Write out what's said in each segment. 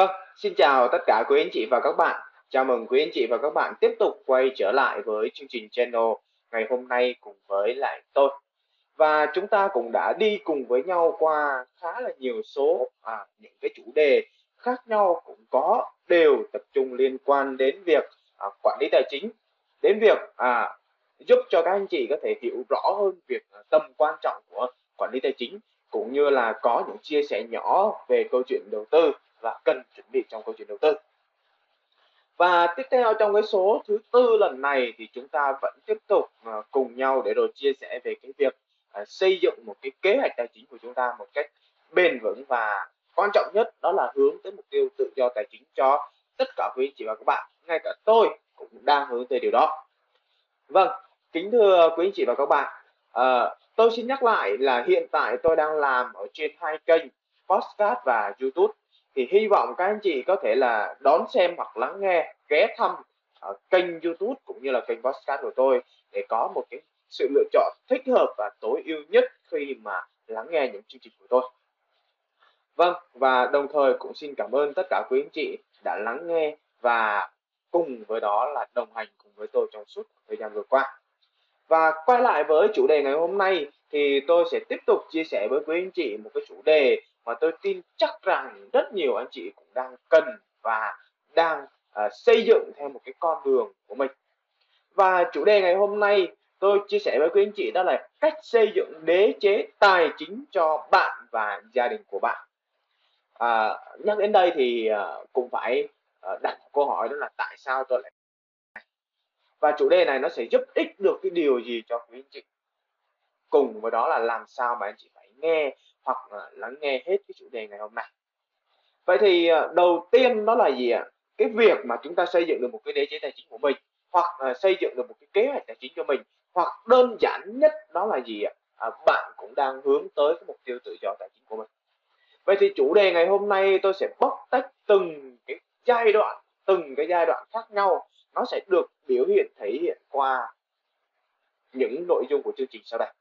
Vâng, xin chào tất cả quý anh chị và các bạn. Chào mừng quý anh chị và các bạn tiếp tục quay trở lại với chương trình channel ngày hôm nay cùng với lại tôi. Và chúng ta cũng đã đi cùng với nhau qua khá là nhiều số à, những cái chủ đề khác nhau cũng có đều tập trung liên quan đến việc à, quản lý tài chính, đến việc à, giúp cho các anh chị có thể hiểu rõ hơn việc à, tầm quan trọng của quản lý tài chính cũng như là có những chia sẻ nhỏ về câu chuyện đầu tư và cần chuẩn bị trong câu chuyện đầu tư. Và tiếp theo trong cái số thứ tư lần này thì chúng ta vẫn tiếp tục à, cùng nhau để rồi chia sẻ về cái việc à, xây dựng một cái kế hoạch tài chính của chúng ta một cách bền vững và quan trọng nhất đó là hướng tới mục tiêu tự do tài chính cho tất cả quý anh chị và các bạn ngay cả tôi cũng đang hướng tới điều đó vâng kính thưa quý anh chị và các bạn uh, tôi xin nhắc lại là hiện tại tôi đang làm ở trên hai kênh podcast và youtube thì hy vọng các anh chị có thể là đón xem hoặc lắng nghe, ghé thăm ở kênh youtube cũng như là kênh podcast của tôi để có một cái sự lựa chọn thích hợp và tối ưu nhất khi mà lắng nghe những chương trình của tôi. Vâng và đồng thời cũng xin cảm ơn tất cả quý anh chị đã lắng nghe và cùng với đó là đồng hành cùng với tôi trong suốt thời gian vừa qua. Và quay lại với chủ đề ngày hôm nay thì tôi sẽ tiếp tục chia sẻ với quý anh chị một cái chủ đề mà tôi tin chắc rằng rất nhiều anh chị cũng đang cần và đang uh, xây dựng theo một cái con đường của mình. Và chủ đề ngày hôm nay tôi chia sẻ với quý anh chị đó là cách xây dựng đế chế tài chính cho bạn và gia đình của bạn. À, nhắc đến đây thì uh, cũng phải uh, đặt câu hỏi đó là tại sao tôi lại và chủ đề này nó sẽ giúp ích được cái điều gì cho quý anh chị? Cùng với đó là làm sao mà anh chị phải nghe hoặc lắng nghe hết cái chủ đề ngày hôm nay. Vậy thì ờ, đầu tiên đó là gì ạ? Cái việc mà chúng ta xây dựng được một cái đế chế tài chính của mình hoặc xây dựng được một cái kế hoạch tài chính cho mình hoặc đơn giản nhất đó là gì ạ? À, bạn cũng đang hướng tới cái mục tiêu tự do tài chính của mình. Vậy thì chủ đề ngày hôm nay tôi sẽ bóc tách từng cái giai đoạn từng cái giai đoạn khác nhau. Nó sẽ được biểu hiện thể hiện qua những nội dung của chương trình sau đây.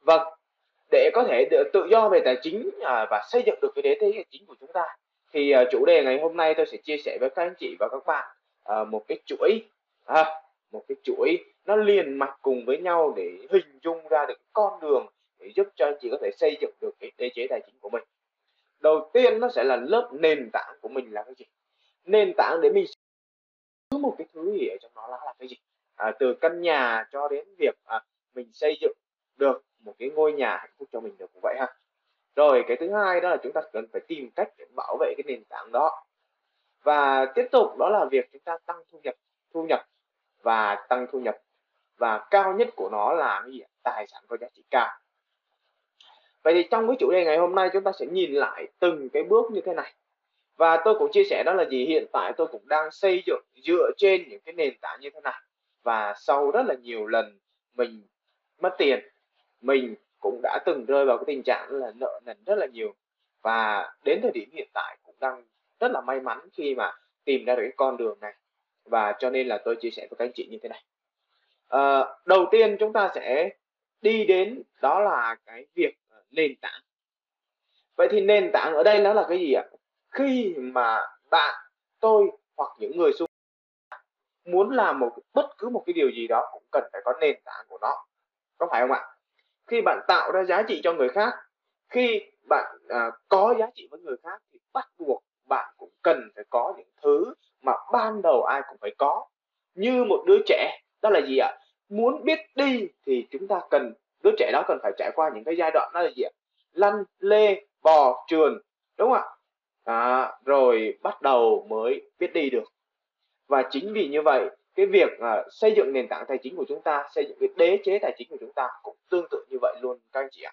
Vâng để có thể tự do về tài chính à, và xây dựng được cái đế thế tài chính của chúng ta. Thì à, chủ đề ngày hôm nay tôi sẽ chia sẻ với các anh chị và các bạn à, một cái chuỗi à, một cái chuỗi nó liền mạch cùng với nhau để hình dung ra được con đường để giúp cho anh chị có thể xây dựng được cái đế chế tài chính của mình. Đầu tiên nó sẽ là lớp nền tảng của mình là cái gì? Nền tảng để mình cứ một cái thứ gì ở trong nó là, là cái gì? À, từ căn nhà cho đến việc à, mình xây dựng được một cái ngôi nhà hạnh phúc cho mình được cũng vậy ha. Rồi, cái thứ hai đó là chúng ta cần phải tìm cách để bảo vệ cái nền tảng đó. Và tiếp tục, đó là việc chúng ta tăng thu nhập thu nhập và tăng thu nhập. Và cao nhất của nó là cái gì tài sản có giá trị cao. Vậy thì trong cái chủ đề ngày hôm nay chúng ta sẽ nhìn lại từng cái bước như thế này. Và tôi cũng chia sẻ đó là gì? Hiện tại tôi cũng đang xây dựng, dựa trên những cái nền tảng như thế này. Và sau rất là nhiều lần mình mất tiền mình cũng đã từng rơi vào cái tình trạng là nợ nần rất là nhiều. Và đến thời điểm hiện tại cũng đang rất là may mắn khi mà tìm ra được cái con đường này. Và cho nên là tôi chia sẻ với các anh chị như thế này. À, đầu tiên chúng ta sẽ đi đến đó là cái việc ờ, nền tảng. Vậy thì nền tảng ở đây nó là cái gì ạ? Khi mà bạn tôi hoặc những người xung quanh muốn làm một bất cứ một cái điều gì đó cũng cần phải có nền tảng của nó. Có phải không ạ? Khi bạn tạo ra giá trị cho người khác khi bạn à, có giá trị với người khác thì bắt buộc bạn cũng cần phải có những thứ mà ban đầu ai cũng phải có. Như một đứa trẻ đó là gì ạ? Muốn biết đi thì chúng ta cần đứa trẻ đó cần phải trải qua những cái giai đoạn đó là gì ạ? Lăn lê bò trườn đúng không ạ? À, rồi bắt đầu mới biết đi được. Và chính vì như vậy cái việc uh, xây dựng nền tảng tài chính của chúng ta xây dựng cái đế chế tài chính của chúng ta cũng tương tự như vậy luôn các anh chị ạ.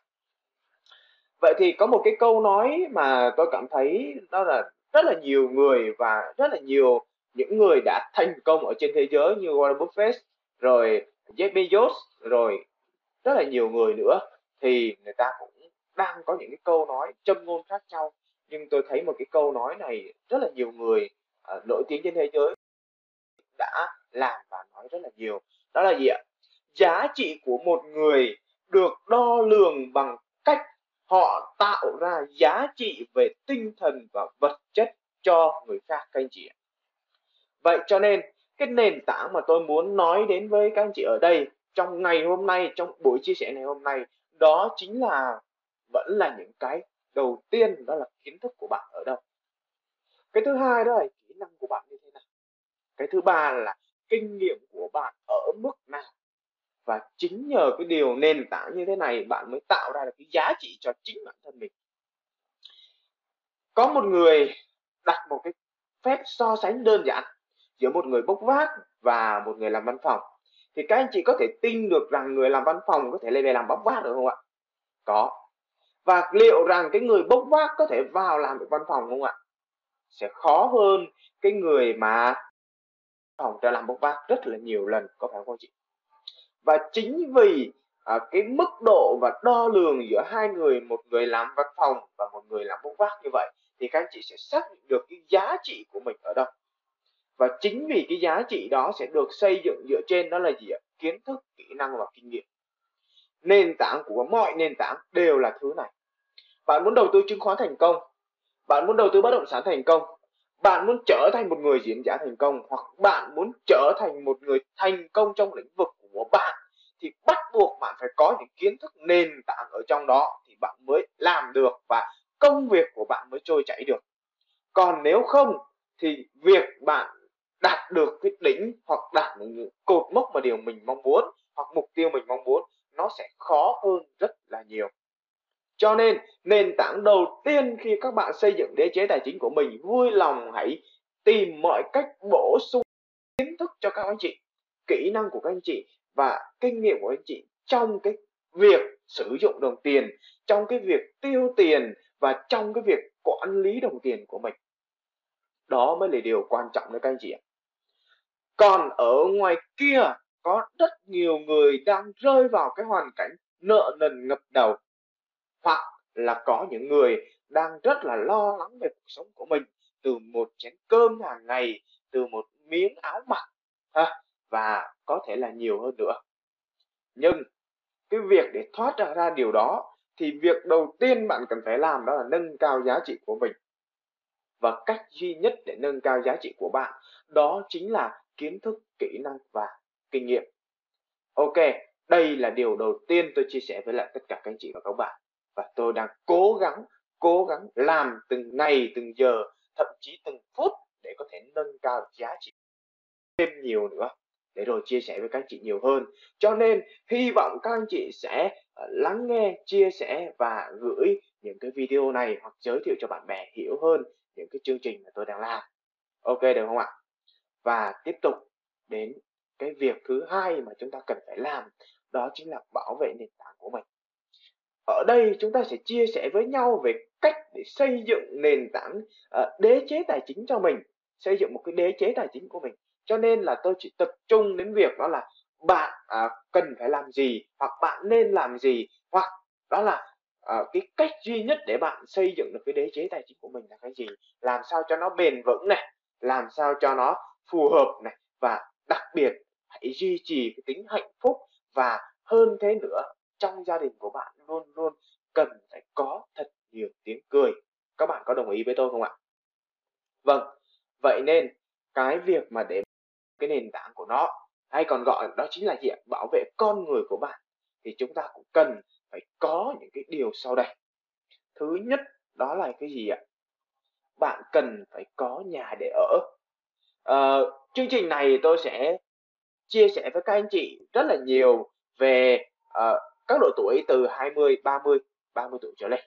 Vậy thì có một cái câu nói mà tôi cảm thấy đó là rất là nhiều người và rất là nhiều những người đã thành công ở trên thế giới như Warren Buffett rồi Jeff Bezos rồi rất là nhiều người nữa. Thì người ta cũng đang có những cái câu nói châm ngôn khác nhau nhưng tôi thấy một cái câu nói này rất là nhiều người uh, nổi tiếng trên thế giới đã làm và nói rất là nhiều. Đó là gì ạ? Giá trị của một người được đo lường bằng cách họ tạo ra giá trị về tinh thần và vật chất cho người khác, các anh chị vậy cho nên, cái nền tảng mà tôi muốn nói đến với các anh chị ở đây trong ngày hôm nay, trong buổi chia sẻ ngày hôm nay, đó chính là, vẫn là những cái đầu tiên, đó là kiến thức của bạn ở đâu. Cái thứ hai đó là kỹ năng của bạn như thế nào. Cái thứ ba là kinh nghiệm của bạn ở mức nào? Và chính nhờ cái điều nền tảng như thế này, bạn mới tạo ra được cái giá trị cho chính bản thân mình. Có một người đặt một cái phép so sánh đơn giản giữa một người bốc vác và một người làm văn phòng. Thì các anh chị có thể tin được rằng người làm văn phòng có thể lên về làm bốc vác được không ạ? Có. Và liệu rằng cái người bốc vác có thể vào làm được văn phòng không ạ? Sẽ khó hơn cái người mà phòng đã làm bốc vác rất là nhiều lần có phải không chị? Và chính vì à, cái mức độ và đo lường giữa hai người một người làm văn phòng và một người làm bốc vác như vậy thì các anh chị sẽ xác định được cái giá trị của mình ở đâu. Và chính vì cái giá trị đó sẽ được xây dựng dựa trên đó là gì ạ? Kiến thức kỹ năng và kinh nghiệm. Nền tảng của mọi nền tảng đều là thứ này. Bạn muốn đầu tư chứng khoán thành công bạn muốn đầu tư bất động sản thành công bạn muốn trở thành một người diễn giả thành công hoặc bạn muốn trở thành một người thành công trong lĩnh vực của bạn, thì bắt buộc bạn phải có những kiến thức nền tảng ở trong đó thì bạn mới làm được và công việc của bạn mới trôi chảy được. Còn nếu không thì việc bạn đạt được cái đỉnh hoặc đạt được cột mốc mà điều mình mong muốn hoặc mục tiêu mình mong muốn, nó sẽ khó hơn rất là nhiều cho nên, nền tảng đầu tiên khi các bạn xây dựng đế chế tài chính của mình, vui lòng hãy tìm mọi cách bổ sung kiến thức cho các anh chị, kỹ năng của các anh chị và kinh nghiệm của anh chị trong cái việc sử dụng đồng tiền, trong cái việc tiêu tiền và trong cái việc quản lý đồng tiền của mình. Đó mới là điều quan trọng đấy các anh chị ạ. Còn ở ngoài kia, có rất nhiều người đang rơi vào cái hoàn cảnh nợ nần ngập đầu hoặc là có những người đang rất là lo lắng về cuộc sống của mình từ một chén cơm hàng ngày, từ một miếng áo mặc, ha, và có thể là nhiều hơn nữa. Nhưng cái việc để thoát ra ra điều đó thì việc đầu tiên bạn cần phải làm đó là nâng cao giá trị của mình. Và cách duy nhất để nâng cao giá trị của bạn đó chính là kiến thức, kỹ năng và kinh nghiệm. Ok, đây là điều đầu tiên tôi chia sẻ với lại tất cả các anh chị và các bạn và tôi đang cố gắng cố gắng làm từng ngày, từng giờ, thậm chí từng phút để có thể nâng cao giá trị thêm nhiều nữa. Để rồi chia sẻ với các anh chị nhiều hơn. Cho nên, hy vọng các anh chị sẽ ờ, lắng nghe, chia sẻ và gửi những cái video này hoặc giới thiệu cho bạn bè hiểu hơn những cái chương trình mà tôi đang làm. Ok được không ạ? Và tiếp tục đến cái việc thứ hai mà chúng ta cần phải làm, đó chính là bảo vệ nền tảng của mình ở đây chúng ta sẽ chia sẻ với nhau về cách để xây dựng nền tảng uh, đế chế tài chính cho mình xây dựng một cái đế chế tài chính của mình. Cho nên là tôi chỉ tập trung đến việc đó là bạn uh, cần phải làm gì hoặc bạn nên làm gì hoặc đó là uh, cái cách duy nhất để bạn xây dựng được cái đế chế tài chính của mình là cái gì? Làm sao cho nó bền vững này làm sao cho nó phù hợp này và đặc biệt hãy duy trì cái tính hạnh phúc và hơn thế nữa trong gia đình của bạn luôn luôn cần phải có thật nhiều tiếng cười. Các bạn có đồng ý với tôi không ạ? Vâng vậy nên cái việc mà để cái nền tảng của nó hay còn gọi đó chính là gì ạ bảo vệ con người của bạn thì chúng ta cũng cần phải có những cái điều sau đây. Thứ nhất đó là cái gì ạ? Bạn cần phải có nhà để ở. À, chương trình này tôi sẽ chia sẻ với các anh chị rất là nhiều về uh, các độ tuổi từ 20, 30, 30 tuổi trở lên.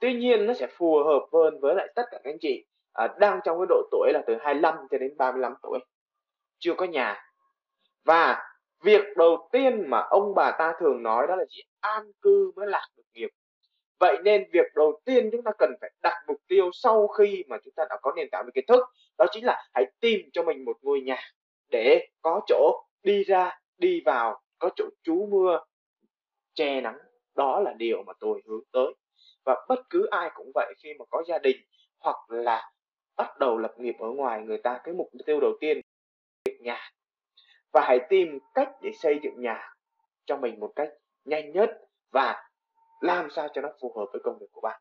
Tuy nhiên nó sẽ phù hợp hơn với lại tất cả các anh chị à, đang trong cái độ tuổi là từ 25 cho đến 35 tuổi, chưa có nhà. Và việc đầu tiên mà ông bà ta thường nói đó là gì? An cư mới lạc được nghiệp. Vậy nên việc đầu tiên chúng ta cần phải đặt mục tiêu sau khi mà chúng ta đã có nền tảng về kiến thức đó chính là hãy tìm cho mình một ngôi nhà để có chỗ đi ra đi vào có chỗ trú mưa che nắng, đó là điều mà tôi hướng tới. Và bất cứ ai cũng vậy khi mà có gia đình hoặc là bắt đầu lập nghiệp ở ngoài, người ta cái mục tiêu đầu tiên là nhà. Và hãy tìm cách để xây dựng nhà cho mình một cách nhanh nhất và làm sao cho nó phù hợp với công việc của bạn.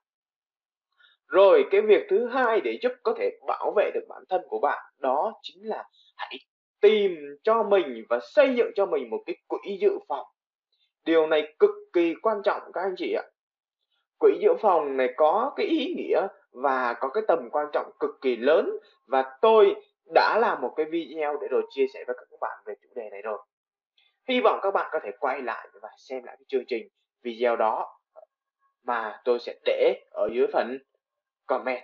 Rồi, cái việc thứ hai để giúp có thể bảo vệ được bản thân của bạn, đó chính là hãy tìm cho mình và xây dựng cho mình một cái quỹ dự phòng điều này cực kỳ quan trọng các anh chị ạ. Quỹ dự phòng này có cái ý nghĩa và có cái tầm quan trọng cực kỳ lớn và tôi đã làm một cái video để rồi chia sẻ với các bạn về chủ đề này rồi. Hy vọng các bạn có thể quay lại và xem lại cái chương trình video đó mà tôi sẽ để ở dưới phần comment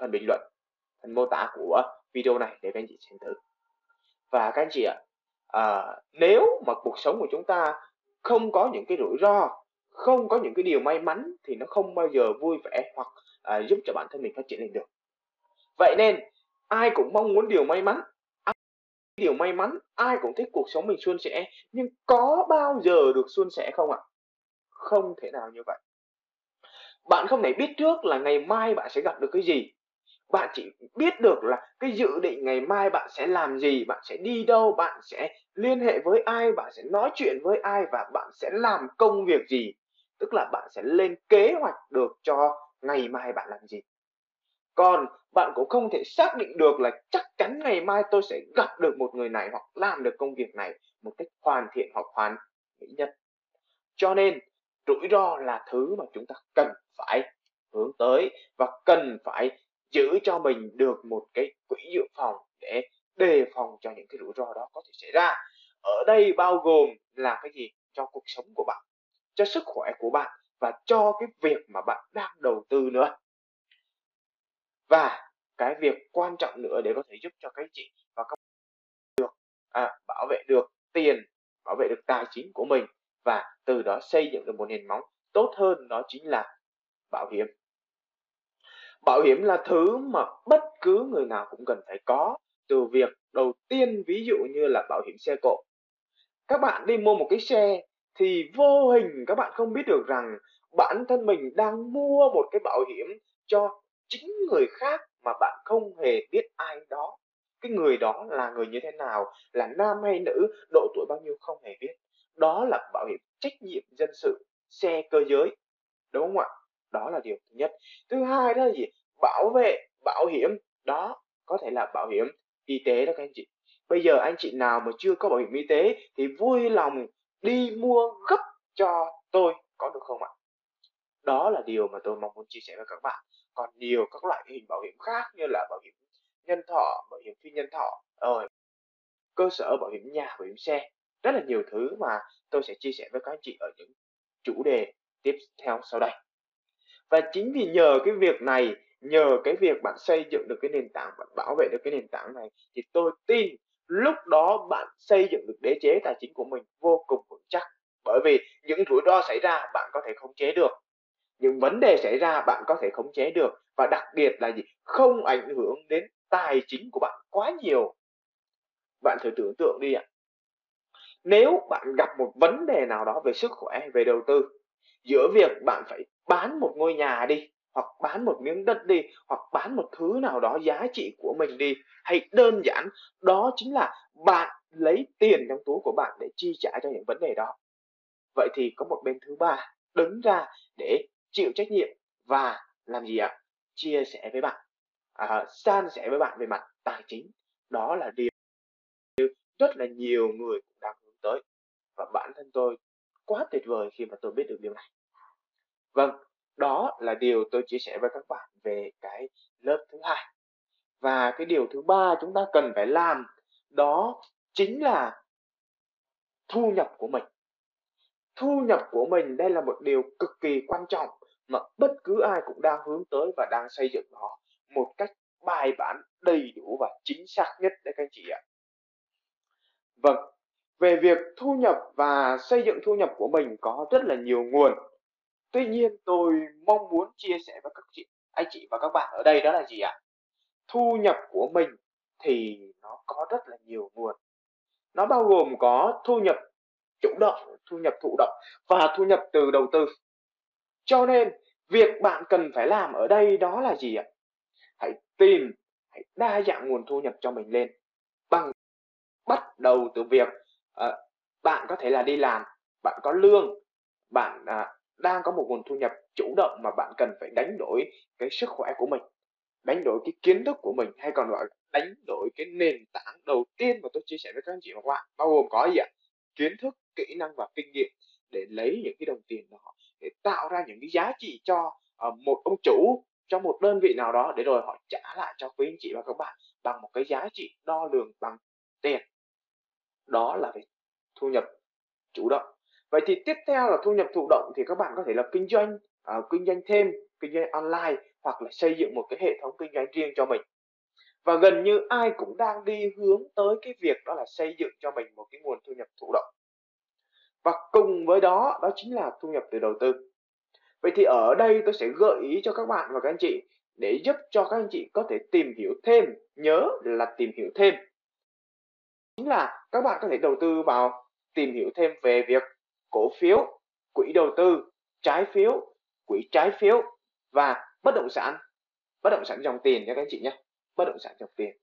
phần bình luận phần mô tả của video này để các anh chị xem thử. Và các anh chị ạ à, nếu mà cuộc sống của chúng ta không có những cái rủi ro không có những cái điều may mắn thì nó không bao giờ vui vẻ hoặc à, giúp cho bản thân mình phát triển lên được. Vậy nên ai cũng mong muốn điều may mắn ai điều may mắn ai cũng thích cuộc sống mình suôn sẻ nhưng có bao giờ được suôn sẻ không ạ? Không thể nào như vậy. Bạn không thể biết trước là ngày mai bạn sẽ gặp được cái gì bạn chỉ biết được là cái dự định ngày mai bạn sẽ làm gì, bạn sẽ đi đâu, bạn sẽ liên hệ với ai, bạn sẽ nói chuyện với ai và bạn sẽ làm công việc gì. Tức là bạn sẽ lên kế hoạch được cho ngày mai bạn làm gì. Còn bạn cũng không thể xác định được là chắc chắn ngày mai tôi sẽ gặp được một người này hoặc làm được công việc này một cách hoàn thiện hoặc hoàn mỹ nhất. Cho nên, rủi ro là thứ mà chúng ta cần phải hướng tới và cần phải giữ cho mình được một cái quỹ dự phòng để đề phòng cho những cái rủi ro đó có thể xảy ra. Ở đây bao gồm là cái gì? Cho cuộc sống của bạn cho sức khỏe của bạn và cho cái việc mà bạn đang đầu tư nữa. Và cái việc quan trọng nữa để có thể giúp cho các chị và các được à, bảo vệ được tiền bảo vệ được tài chính của mình và từ đó xây dựng được một nền móng tốt hơn đó chính là bảo hiểm bảo hiểm là thứ mà bất cứ người nào cũng cần phải có, từ việc đầu tiên ví dụ như là bảo hiểm xe cộ. Các bạn đi mua một cái xe thì vô hình các bạn không biết được rằng bản thân mình đang mua một cái bảo hiểm cho chính người khác mà bạn không hề biết ai đó. Cái người đó là người như thế nào, là nam hay nữ, độ tuổi bao nhiêu không hề biết. Đó là bảo hiểm trách nhiệm dân sự, xe cơ giới, đúng không ạ? Đó là điều thứ nhất. Thứ hai đó là gì? Bảo vệ, bảo hiểm. Đó, có thể là bảo hiểm y tế đó các anh chị. Bây giờ anh chị nào mà chưa có bảo hiểm y tế thì vui lòng đi mua gấp cho tôi, có được không ạ? Đó là điều mà tôi mong muốn chia sẻ với các bạn. Còn nhiều các loại hình bảo hiểm khác như là bảo hiểm nhân thọ, bảo hiểm phi nhân thọ rồi cơ sở bảo hiểm nhà, bảo hiểm xe, rất là nhiều thứ mà tôi sẽ chia sẻ với các anh chị ở những chủ đề tiếp theo sau đây và chính vì nhờ cái việc này, nhờ cái việc bạn xây dựng được cái nền tảng, bạn bảo vệ được cái nền tảng này, thì tôi tin lúc đó bạn xây dựng được đế chế tài chính của mình vô cùng vững chắc. Bởi vì những rủi ro xảy ra bạn có thể khống chế được. Những vấn đề xảy ra bạn có thể khống chế được. Và đặc biệt là gì? Không ảnh hưởng đến tài chính của bạn quá nhiều. Bạn thử tưởng tượng đi ạ. Nếu bạn gặp một vấn đề nào đó về sức khỏe về đầu tư, giữa việc bạn phải bán một ngôi nhà đi hoặc bán một miếng đất đi hoặc bán một thứ nào đó giá trị của mình đi. Hay đơn giản đó chính là bạn lấy tiền trong túi của bạn để chi trả cho những vấn đề đó. Vậy thì có một bên thứ ba đứng ra để chịu trách nhiệm và làm gì ạ? Chia sẻ với bạn. À, san sẻ với bạn về mặt tài chính. Đó là điều rất là nhiều người cũng đang hướng tới. Và bản thân tôi quá tuyệt vời khi mà tôi biết được điều này vâng đó là điều tôi chia sẻ với các bạn về cái lớp thứ hai. Và cái điều thứ ba chúng ta cần phải làm, đó chính là thu nhập của mình. Thu nhập của mình đây là một điều cực kỳ quan trọng mà bất cứ ai cũng đang hướng tới và đang xây dựng nó một cách bài bản, đầy đủ và chính xác nhất đấy các anh chị ạ. Vâng về việc thu nhập và xây dựng thu nhập của mình có rất là nhiều nguồn tuy nhiên tôi mong muốn chia sẻ với các chị anh chị và các bạn ở đây đó là gì ạ? Thu nhập của mình thì nó có rất là nhiều nguồn. Nó bao gồm có thu nhập chủ động thu nhập thụ động và thu nhập từ đầu tư. Cho nên việc bạn cần phải làm ở đây đó là gì ạ? Hãy tìm hãy đa dạng nguồn thu nhập cho mình lên. Bằng bắt đầu từ việc uh, bạn có thể là đi làm bạn có lương bạn uh, đang có một nguồn thu nhập chủ động mà bạn cần phải đánh đổi cái sức khỏe của mình đánh đổi cái kiến thức của mình hay còn gọi đánh đổi cái nền tảng đầu tiên mà tôi chia sẻ với các anh chị và các bạn bao gồm có gì ạ? Kiến thức kỹ năng và kinh nghiệm để lấy những cái đồng tiền đó để tạo ra những cái giá trị cho uh, một ông chủ cho một đơn vị nào đó để rồi họ trả lại cho quý anh chị và các bạn bằng một cái giá trị đo lường bằng tiền. Đó là về thu nhập chủ động vậy thì tiếp theo là thu nhập thụ động thì các bạn có thể là kinh doanh uh, kinh doanh thêm kinh doanh online hoặc là xây dựng một cái hệ thống kinh doanh riêng cho mình. Và gần như ai cũng đang đi hướng tới cái việc đó là xây dựng cho mình một cái nguồn thu nhập thụ động. Và cùng với đó đó chính là thu nhập từ đầu tư. Vậy thì ở đây tôi sẽ gợi ý cho các bạn và các anh chị để giúp cho các anh chị có thể tìm hiểu thêm nhớ là tìm hiểu thêm. Chính là các bạn có thể đầu tư vào tìm hiểu thêm về việc cổ phiếu, quỹ đầu tư, trái phiếu, quỹ trái phiếu và bất động sản. Bất động sản dòng tiền nha các anh chị nhé. Bất động sản dòng tiền.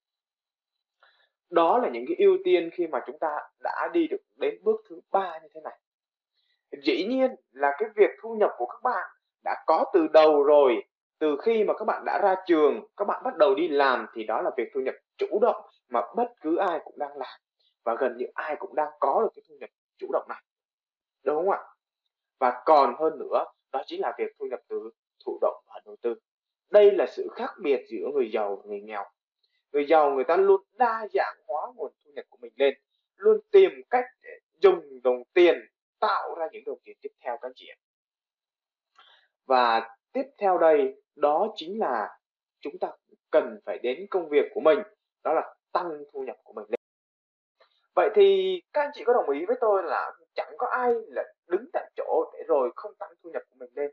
Đó là những cái ưu tiên khi mà chúng ta đã đi được đến bước thứ ba như thế này. Dĩ nhiên là cái việc thu nhập của các bạn đã có từ đầu rồi. Từ khi mà các bạn đã ra trường, các bạn bắt đầu đi làm thì đó là việc thu nhập chủ động mà bất cứ ai cũng đang làm. Và gần như ai cũng đang có được cái thu nhập chủ động này đúng không ạ? Và còn hơn nữa, đó chính là việc thu nhập từ, thụ động và đầu tư. Đây là sự khác biệt giữa người giàu và người nghèo. Người giàu, người ta luôn đa dạng hóa nguồn thu nhập của mình lên, luôn tìm cách để dùng đồng tiền tạo ra những đồng tiền tiếp theo, các chị ạ. Và tiếp theo đây, đó chính là chúng ta cần phải đến công việc của mình, đó là tăng thu nhập của mình lên. Vậy thì các anh chị có đồng ý với tôi là chẳng có ai là đứng tại chỗ để rồi không tăng thu nhập của mình lên.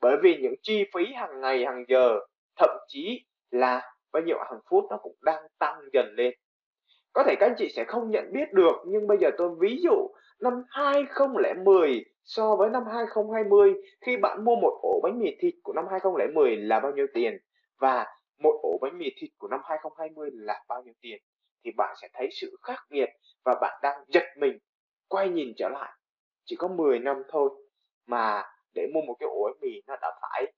Bởi vì những chi phí hàng ngày, hàng giờ, thậm chí là bao nhiêu hàng phút nó cũng đang tăng dần lên. Có thể các anh chị sẽ không nhận biết được, nhưng bây giờ tôi ví dụ năm 2010 so với năm 2020 khi bạn mua một ổ bánh mì thịt của năm 2010 là bao nhiêu tiền? Và một ổ bánh mì thịt của năm 2020 là bao nhiêu tiền? Thì bạn sẽ thấy sự khác biệt và bạn đang giật mình quay nhìn trở lại, chỉ có 10 năm thôi mà để mua một cái ổ bánh mì nó đã phải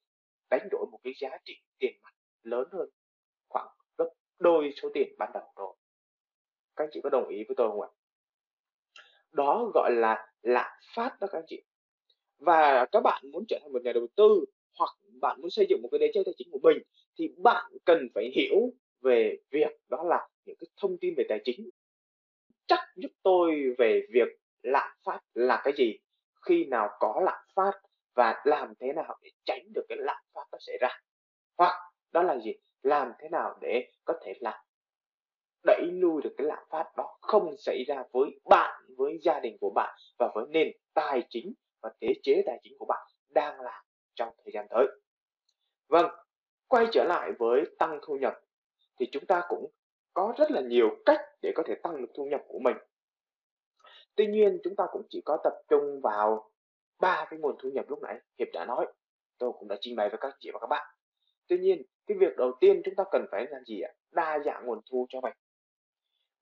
đánh đổi một cái giá trị tiền mặt lớn hơn, khoảng gấp đôi số tiền ban đầu rồi. Các anh chị có đồng ý với tôi không ạ? Đó gọi là lạm phát đó các anh chị. Và các bạn muốn trở thành một nhà đầu tư hoặc bạn muốn xây dựng một cái đế chế tài chính của mình thì bạn cần phải hiểu về việc đó là những cái thông tin về tài chính. Chắc giúp tôi về việc lạm phát là cái gì? Khi nào có lạm phát và làm thế nào để tránh được cái lạm phát nó xảy ra? Hoặc đó là gì? Làm thế nào để có thể là đẩy lui được cái lạm phát đó không xảy ra với bạn, với gia đình của bạn và với nền tài chính và thế chế tài chính của bạn đang làm trong thời gian tới? Vâng quay trở lại với tăng thu nhập thì chúng ta cũng có rất là nhiều cách để có thể tăng được thu nhập của mình tuy nhiên chúng ta cũng chỉ có tập trung vào ba cái nguồn thu nhập lúc nãy hiệp đã nói. Tôi cũng đã trình bày với các chị và các bạn. Tuy nhiên cái việc đầu tiên chúng ta cần phải làm gì ạ? Đa dạng nguồn thu cho mình.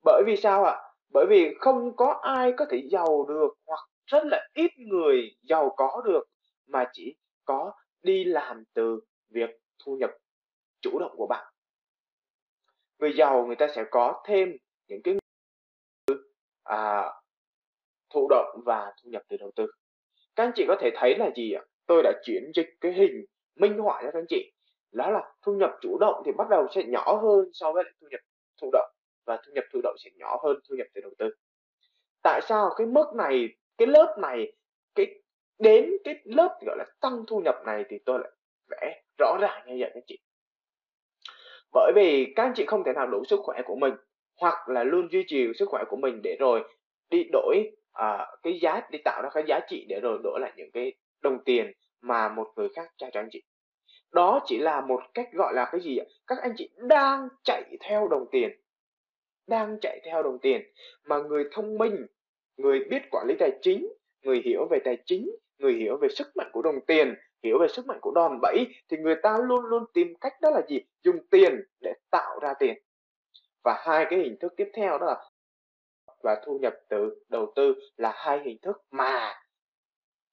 Bởi vì sao ạ? Bởi vì không có ai có thể giàu được hoặc rất là ít người giàu có được mà chỉ có đi làm từ việc thu nhập chủ động của bạn. Người giàu người ta sẽ có thêm những cái à, thụ động và thu nhập từ đầu tư. Các anh chị có thể thấy là gì ạ? Tôi đã chuyển dịch cái hình minh họa cho các anh chị. Đó là thu nhập chủ động thì bắt đầu sẽ nhỏ hơn so với thu nhập thụ động, và thu nhập thụ động sẽ nhỏ hơn thu nhập từ đầu tư. Tại sao cái mức này, cái lớp này, cái, đến cái lớp gọi là tăng thu nhập này thì tôi lại vẽ rõ ràng như vậy các anh chị? Bởi vì các anh chị không thể nào đủ sức khỏe của mình, hoặc là luôn duy trì sức khỏe của mình để rồi đi đổi à, cái giá để tạo ra cái giá trị để rồi đổi lại những cái đồng tiền mà một người khác trao cho anh chị. Đó chỉ là một cách gọi là cái gì ạ? Các anh chị đang chạy theo đồng tiền đang chạy theo đồng tiền mà người thông minh người biết quản lý tài chính người hiểu về tài chính người hiểu về sức mạnh của đồng tiền hiểu về sức mạnh của đòn bẩy thì người ta luôn luôn tìm cách đó là gì? Dùng tiền để tạo ra tiền. Và hai cái hình thức tiếp theo đó là và thu nhập từ đầu tư là hai hình thức mà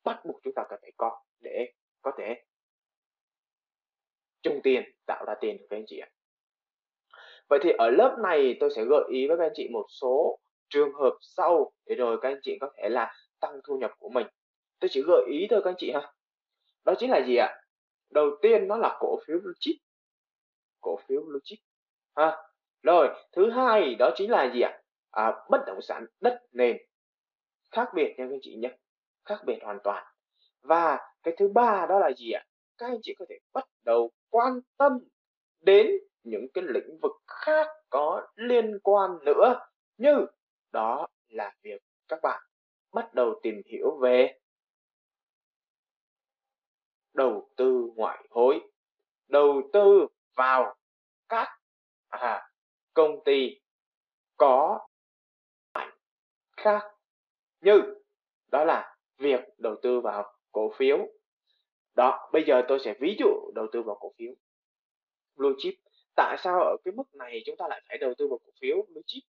bắt buộc chúng ta cần phải có để có thể chung tiền tạo ra tiền các anh chị ạ. Vậy thì ở lớp này tôi sẽ gợi ý với các anh chị một số trường hợp sau để rồi các anh chị có thể là tăng thu nhập của mình. Tôi chỉ gợi ý thôi các anh chị ha. Đó chính là gì ạ? Đầu tiên nó là cổ phiếu blue chip. Cổ phiếu blue chip. Ha. Rồi thứ hai đó chính là gì ạ? à, À, bất động sản đất nền khác biệt nha các anh chị nhé khác biệt hoàn toàn. Và cái thứ ba đó là gì ạ? Các anh chị có thể bắt đầu quan tâm đến những cái lĩnh vực khác có liên quan nữa như đó là việc các bạn bắt đầu tìm hiểu về đầu tư ngoại hối đầu tư vào các à, công ty có khác như đó là việc đầu tư vào cổ phiếu. Đó bây giờ tôi sẽ ví dụ đầu tư vào cổ phiếu. Blue chip tại sao ở cái mức này chúng ta lại phải đầu tư vào cổ phiếu blue chip?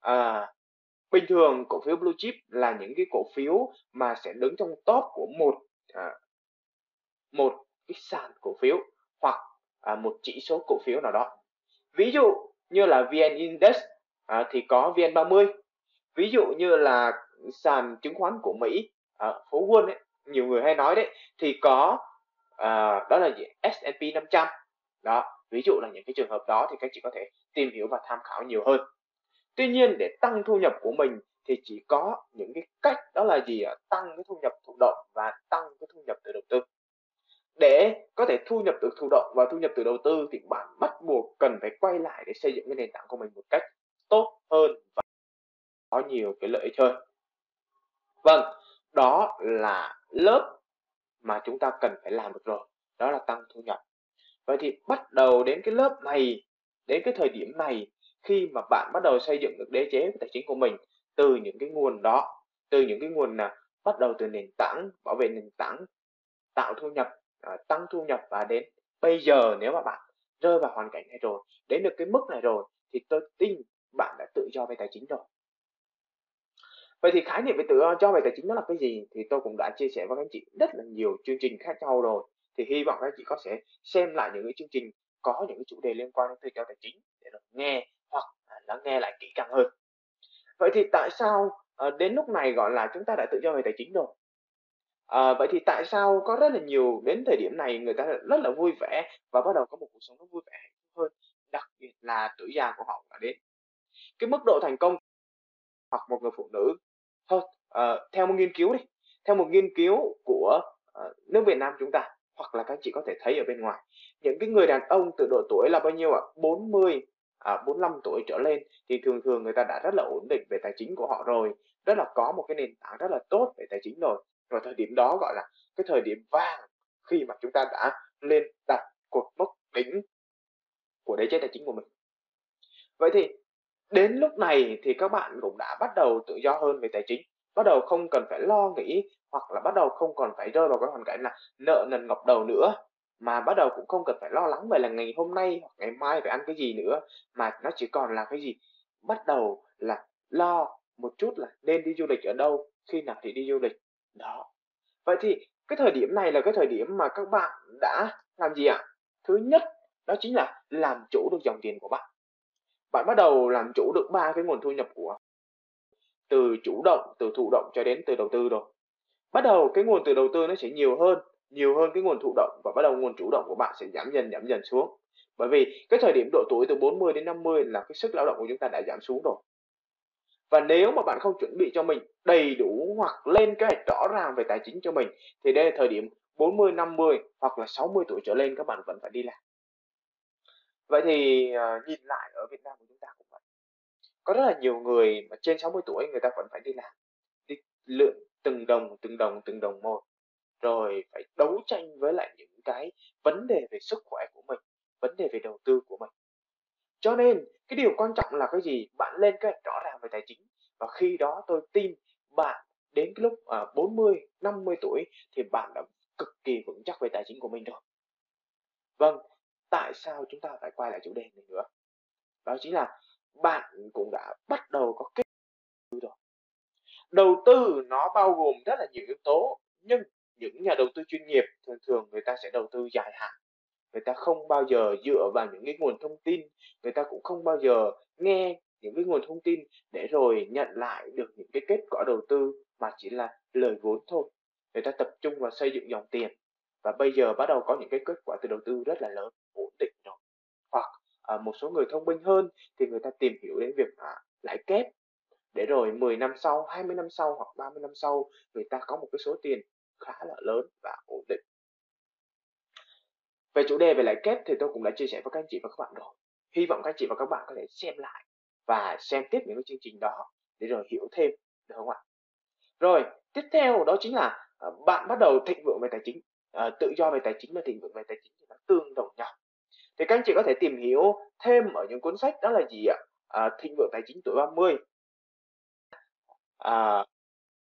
À, bình thường cổ phiếu blue chip là những cái cổ phiếu mà sẽ đứng trong top của một à, một cái sàn cổ phiếu hoặc à, một chỉ số cổ phiếu nào đó. Ví dụ như là vn index à, thì có vn 30 ví dụ như là sàn chứng khoán của mỹ à, phố Wall ấy, nhiều người hay nói đấy thì có à, đó là gì? S&P 500 đó ví dụ là những cái trường hợp đó thì các chị có thể tìm hiểu và tham khảo nhiều hơn. Tuy nhiên để tăng thu nhập của mình thì chỉ có những cái cách đó là gì tăng cái thu nhập thụ động và tăng cái thu nhập từ đầu tư. Để có thể thu nhập từ thụ động và thu nhập từ đầu tư thì bạn bắt buộc cần phải quay lại để xây dựng cái nền tảng của mình một cách tốt hơn và có nhiều cái lợi ích hơn. Vâng đó là lớp mà chúng ta cần phải làm được rồi đó là tăng thu nhập. Vậy thì bắt đầu đến cái lớp này đến cái thời điểm này khi mà bạn bắt đầu xây dựng được đế chế tài chính của mình từ những cái nguồn đó từ những cái nguồn nào? Bắt đầu từ nền tảng bảo vệ nền tảng tạo thu nhập à, tăng thu nhập và đến bây giờ nếu mà bạn rơi vào hoàn cảnh này rồi đến được cái mức này rồi thì tôi tin bạn đã tự do về tài chính rồi vậy thì khái niệm về tự do về tài chính đó là cái gì? Thì tôi cũng đã chia sẻ với các anh chị rất là nhiều chương trình khác nhau rồi. Thì hy vọng các anh chị có sẽ xem lại những cái chương trình có những cái chủ đề liên quan đến tự do tài chính để được nghe hoặc lắng nghe lại kỹ càng hơn. Vậy thì tại sao ờ, đến lúc này gọi là chúng ta đã tự do về tài chính rồi? À, vậy thì tại sao có rất là nhiều đến thời điểm này người ta rất là vui vẻ và bắt đầu có một cuộc sống nó vui vẻ hơn đặc biệt là tuổi già của họ đã đến. Cái mức độ thành công hoặc một người phụ nữ thôi uh, theo một nghiên cứu đi. Theo một nghiên cứu của uh, nước Việt Nam chúng ta hoặc là các chị có thể thấy ở bên ngoài. Những cái người đàn ông từ độ tuổi là bao nhiêu ạ? 40 à, 45 tuổi trở lên thì thường thường người ta đã rất là ổn định về tài chính của họ rồi. Rất là có một cái nền tảng rất là tốt về tài chính rồi. Và thời điểm đó gọi là cái thời điểm vàng khi mà chúng ta đã lên đặt cột mốc đỉnh của đế chế tài chính của mình. Vậy thì đến lúc này thì các bạn cũng đã bắt đầu tự do hơn về tài chính, bắt đầu không cần phải lo nghĩ, hoặc là bắt đầu không còn phải rơi vào cái hoàn cảnh là nợ nần ngọc đầu nữa, mà bắt đầu cũng không cần phải lo lắng về là ngày hôm nay hoặc ngày mai phải ăn cái gì nữa, mà nó chỉ còn là cái gì? Bắt đầu là lo một chút là nên đi du lịch ở đâu, khi nào thì đi du lịch. Đó. Vậy thì cái thời điểm này là cái thời điểm mà các bạn đã làm gì ạ? Thứ nhất, đó chính là làm chủ được dòng tiền của bạn bạn bắt đầu làm chủ được ba cái nguồn thu nhập của từ chủ động từ thụ động cho đến từ đầu tư rồi. Bắt đầu cái nguồn từ đầu tư nó sẽ nhiều hơn nhiều hơn cái nguồn thụ động và bắt đầu nguồn chủ động của bạn sẽ giảm dần giảm dần xuống. Bởi vì cái thời điểm độ tuổi từ 40 đến 50 là cái sức lao động của chúng ta đã giảm xuống rồi. Và nếu mà bạn không chuẩn bị cho mình đầy đủ hoặc lên kế hoạch rõ ràng về tài chính cho mình thì đây là thời điểm 40, 50 hoặc là 60 tuổi trở lên các bạn vẫn phải đi làm. Vậy thì uh, nhìn lại ở Việt Nam của chúng ta cũng vậy. Có rất là nhiều người mà trên 60 tuổi người ta vẫn phải đi làm. Đi lượn từng đồng, từng đồng, từng đồng một. Rồi phải đấu tranh với lại những cái vấn đề về sức khỏe của mình, vấn đề về đầu tư của mình. Cho nên cái điều quan trọng là cái gì? Bạn lên kế hoạch rõ ràng về tài chính và khi đó tôi tin bạn đến cái lúc uh, 40, 50 tuổi thì bạn đã cực kỳ vững chắc về tài chính của mình rồi. Vâng, tại sao chúng ta phải quay lại chủ đề này nữa? Đó chính là bạn cũng đã bắt đầu có kết rồi. Đầu tư nó bao gồm rất là nhiều yếu tố, nhưng những nhà đầu tư chuyên nghiệp thường thường người ta sẽ đầu tư dài hạn người ta không bao giờ dựa vào những cái nguồn thông tin, người ta cũng không bao giờ nghe những cái nguồn thông tin để rồi nhận lại được những cái kết quả đầu tư mà chỉ là lời vốn thôi người ta tập trung vào xây dựng dòng tiền và bây giờ bắt đầu có những cái kết quả từ đầu tư rất là lớn ổn định rồi hoặc à, một số người thông minh hơn thì người ta tìm hiểu đến việc à, lãi kép để rồi 10 năm sau, 20 năm sau hoặc 30 năm sau người ta có một cái số tiền khá là lớn và ổn định. Về chủ đề về lãi kép thì tôi cũng đã chia sẻ với các anh chị và các bạn rồi. Hy vọng các anh chị và các bạn có thể xem lại và xem tiếp những cái chương trình đó để rồi hiểu thêm được không ạ? Rồi, tiếp theo đó chính là à, bạn bắt đầu thịnh vượng về tài chính, à, tự do về tài chính và thịnh vượng về tài chính thì nó tương đồng nhau. Thì các anh chị có thể tìm hiểu thêm ở những cuốn sách đó là gì ạ? À, thịnh vượng tài chính tuổi 30 à,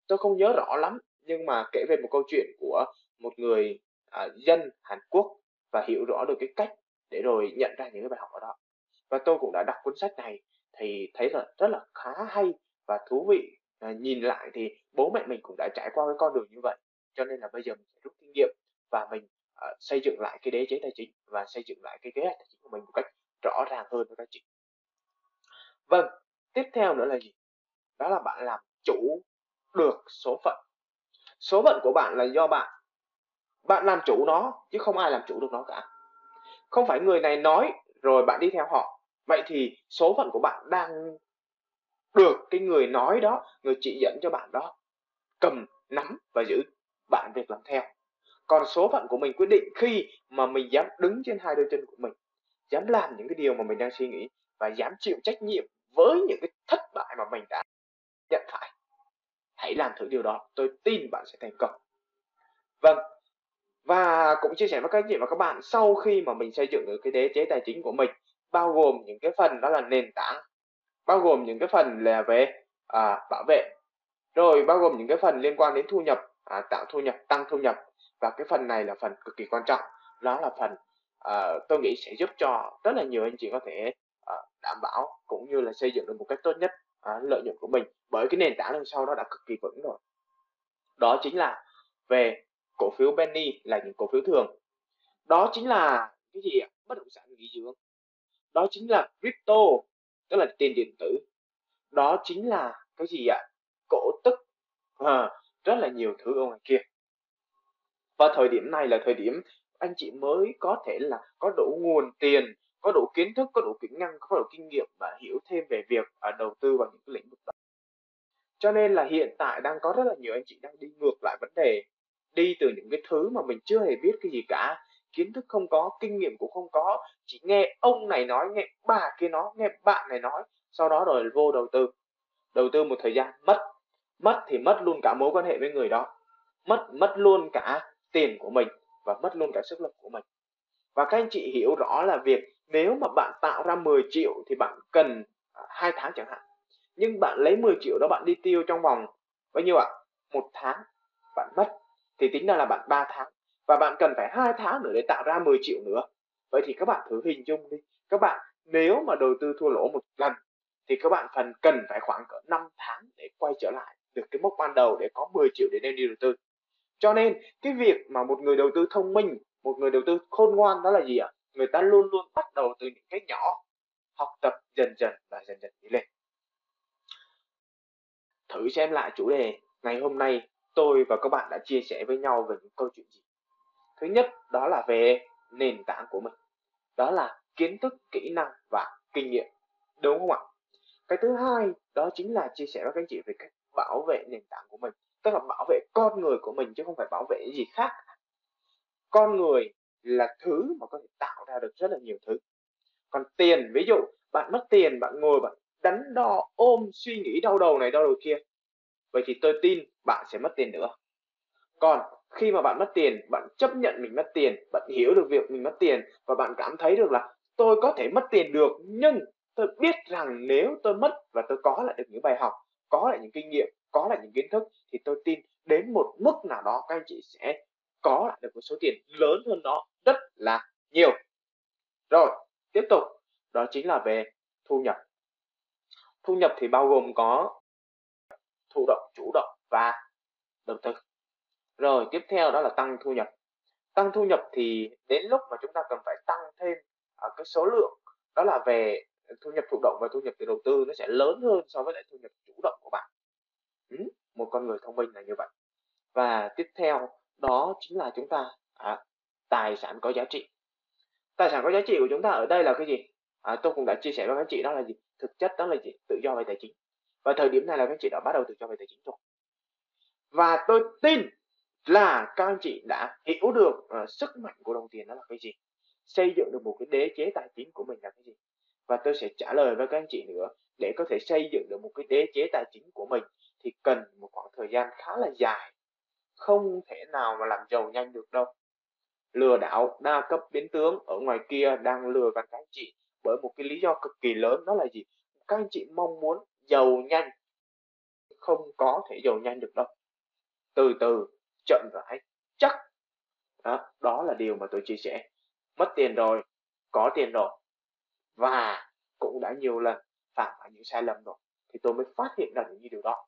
tôi không nhớ rõ lắm nhưng mà kể về một câu chuyện của một người à, dân Hàn Quốc và hiểu rõ được cái cách để rồi nhận ra những cái bài học ở đó. Và tôi cũng đã đọc cuốn sách này thì thấy là rất là khá hay và thú vị. À, nhìn lại thì bố mẹ mình cũng đã trải qua cái con đường như vậy cho nên là bây giờ mình sẽ rút kinh nghiệm và mình uh, xây dựng lại cái đế chế tài chính và xây dựng lại cái kế hoạch tài chính của mình một cách rõ ràng hơn với các chị. Vâng tiếp theo nữa là gì? Đó là bạn làm chủ được số phận. Số phận của bạn là do bạn. Bạn làm chủ nó chứ không ai làm chủ được nó cả. Không phải người này nói rồi bạn đi theo họ. Vậy thì số phận của bạn đang được cái người nói đó người chỉ dẫn cho bạn đó cầm nắm và giữ. Bạn việc làm theo còn số phận của mình quyết định khi mà mình dám đứng trên hai đôi chân của mình dám làm những cái điều mà mình đang suy nghĩ và dám chịu trách nhiệm với những cái thất bại mà mình đã nhận phải. Hãy làm thử điều đó tôi tin bạn sẽ thành công. Vâng và cũng chia sẻ với các chị và các bạn sau khi mà mình xây dựng được cái đế chế tài chính của mình bao gồm những cái phần đó là nền tảng bao gồm những cái phần là về à, bảo vệ rồi bao gồm những cái phần liên quan đến thu nhập à, tạo thu nhập tăng thu nhập và cái phần này là phần cực kỳ quan trọng. Đó là phần uh, tôi nghĩ sẽ giúp cho rất là nhiều anh chị có thể uh, đảm bảo cũng như là xây dựng được một cách tốt nhất uh, lợi nhuận của mình. Bởi cái nền tảng đằng sau đó đã cực kỳ vững rồi. Đó chính là về cổ phiếu penny là những cổ phiếu thường. Đó chính là cái gì ạ? Bất động sản nghỉ dưỡng. Đó chính là crypto tức là tiền điện tử. Đó chính là cái gì ạ? Cổ tức. À, rất là nhiều thứ ở ngoài kia và thời điểm này là thời điểm anh chị mới có thể là có đủ nguồn tiền, có đủ kiến thức, có đủ kỹ năng, có đủ kinh nghiệm và hiểu thêm về việc à, đầu tư vào những cái lĩnh vực đó. Cho nên là hiện tại đang có rất là nhiều anh chị đang đi ngược lại vấn đề, đi từ những cái thứ mà mình chưa hề biết cái gì cả. Kiến thức không có, kinh nghiệm cũng không có, chỉ nghe ông này nói, nghe bà kia nói, nghe bạn này nói, sau đó rồi vô đầu tư. Đầu tư một thời gian, mất. Mất thì mất luôn cả mối quan hệ với người đó. Mất mất luôn cả tiền của mình và mất luôn cả sức lực của mình. Và các anh chị hiểu rõ là việc nếu mà bạn tạo ra 10 triệu thì bạn cần à, hai tháng chẳng hạn. Nhưng bạn lấy 10 triệu đó bạn đi tiêu trong vòng bao nhiêu ạ? Một tháng bạn mất, thì tính ra là bạn 3 tháng. Và bạn cần phải hai tháng nữa để tạo ra 10 triệu nữa. Vậy thì các bạn thử hình dung đi. Các bạn nếu mà đầu tư thua lỗ một lần thì các bạn phần cần phải khoảng cỡ 5 tháng để quay trở lại được cái mốc ban đầu để có 10 triệu để đem đi đầu tư cho nên, cái việc mà một người đầu tư thông minh, một người đầu tư khôn ngoan đó là gì ạ? Người ta luôn luôn bắt đầu từ những cái nhỏ, học tập dần dần và dần dần đi lên. Thử xem lại chủ đề ngày hôm nay, tôi và các bạn đã chia sẻ với nhau về những câu chuyện gì. Thứ nhất, đó là về nền tảng của mình. Đó là kiến thức, kỹ năng và kinh nghiệm, đúng không ạ? Cái thứ hai, đó chính là chia sẻ với các anh chị về cách bảo vệ nền tảng của mình tức là bảo vệ con người của mình chứ không phải bảo vệ gì khác. Con người là thứ mà có thể tạo ra được rất là nhiều thứ. Còn tiền, ví dụ, bạn mất tiền, bạn ngồi, bạn đắn đo, ôm, suy nghĩ, đau đầu này, đau đầu kia. Vậy thì tôi tin bạn sẽ mất tiền nữa. Còn khi mà bạn mất tiền, bạn chấp nhận mình mất tiền, bạn hiểu được việc mình mất tiền và bạn cảm thấy được là tôi có thể mất tiền được, nhưng tôi biết rằng nếu tôi mất và tôi có lại được những bài học, có lại những kinh nghiệm có lại những kiến thức thì tôi tin đến một mức nào đó các anh chị sẽ có lại được một số tiền lớn hơn nó, rất là nhiều. Rồi, tiếp tục. Đó chính là về thu nhập. Thu nhập thì bao gồm có thụ động, chủ động và đầu tư. Rồi, tiếp theo đó là tăng thu nhập. Tăng thu nhập thì đến lúc mà chúng ta cần phải tăng thêm ở cái số lượng, đó là về thu nhập thụ động và thu nhập từ đầu tư, nó sẽ lớn hơn so với lại thu nhập chủ động của bạn ừ, một con người thông minh là như vậy. Và tiếp theo đó chính là chúng ta à, tài sản có giá trị. Tài sản có giá trị của chúng ta ở đây là cái gì? À, tôi cũng đã chia sẻ với các chị đó là gì? Thực chất đó là gì? Tự do về tài chính. Và thời điểm này là các chị đã bắt đầu tự do về tài chính rồi. Và tôi tin là các anh chị đã hiểu được uh, sức mạnh của đồng tiền đó là cái gì? Xây dựng được một cái đế chế tài chính của mình là cái gì? Và tôi sẽ trả lời với các anh chị nữa để có thể xây dựng được một cái đế chế tài chính của mình thì cần một khoảng thời gian khá là dài không thể nào mà làm giàu nhanh được đâu. Lừa đảo đa cấp biến tướng ở ngoài kia đang lừa gạt các anh chị bởi một cái lý do cực kỳ lớn đó là gì? Các anh chị mong muốn giàu nhanh không có thể giàu nhanh được đâu. Từ từ chậm rãi chắc. Đó, đó là điều mà tôi chia sẻ. Mất tiền rồi có tiền rồi. Và cũng đã nhiều lần phạm phải những sai lầm rồi thì tôi mới phát hiện ra được những điều đó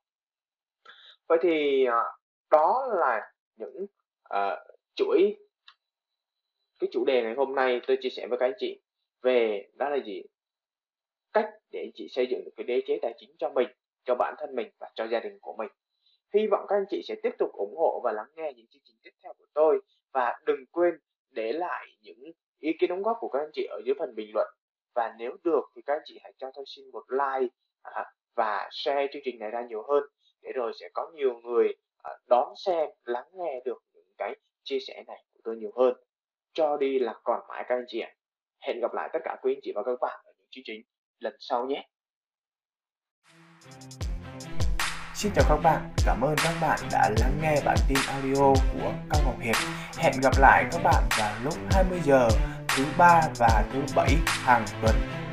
vậy thì ờ, đó là những uh, chuỗi cái chủ đề ngày hôm nay tôi chia sẻ với các anh chị về đó là gì? Cách để anh chị xây dựng được cái đế chế tài chính cho mình cho bản thân mình và cho gia đình của mình. Hy vọng các anh chị sẽ tiếp tục ủng hộ và lắng nghe những chương trình tiếp theo của tôi. Và đừng quên để lại những ý kiến đóng góp của các anh chị ở dưới phần bình luận. Và nếu được thì các anh chị hãy cho tôi xin một like à, và share chương trình này ra nhiều hơn để rồi sẽ có nhiều người à, đón xem lắng nghe được những cái chia sẻ này của tôi nhiều hơn. Cho đi là còn mãi các anh chị ạ. Hẹn gặp lại tất cả quý anh chị và các bạn ở những chương trình lần sau nhé. Xin chào các bạn, cảm ơn các bạn đã lắng nghe bản tin audio của Cao Ngọc Hiệp. Hẹn gặp lại các bạn vào lúc 20 giờ thứ ba và thứ bảy hàng tuần.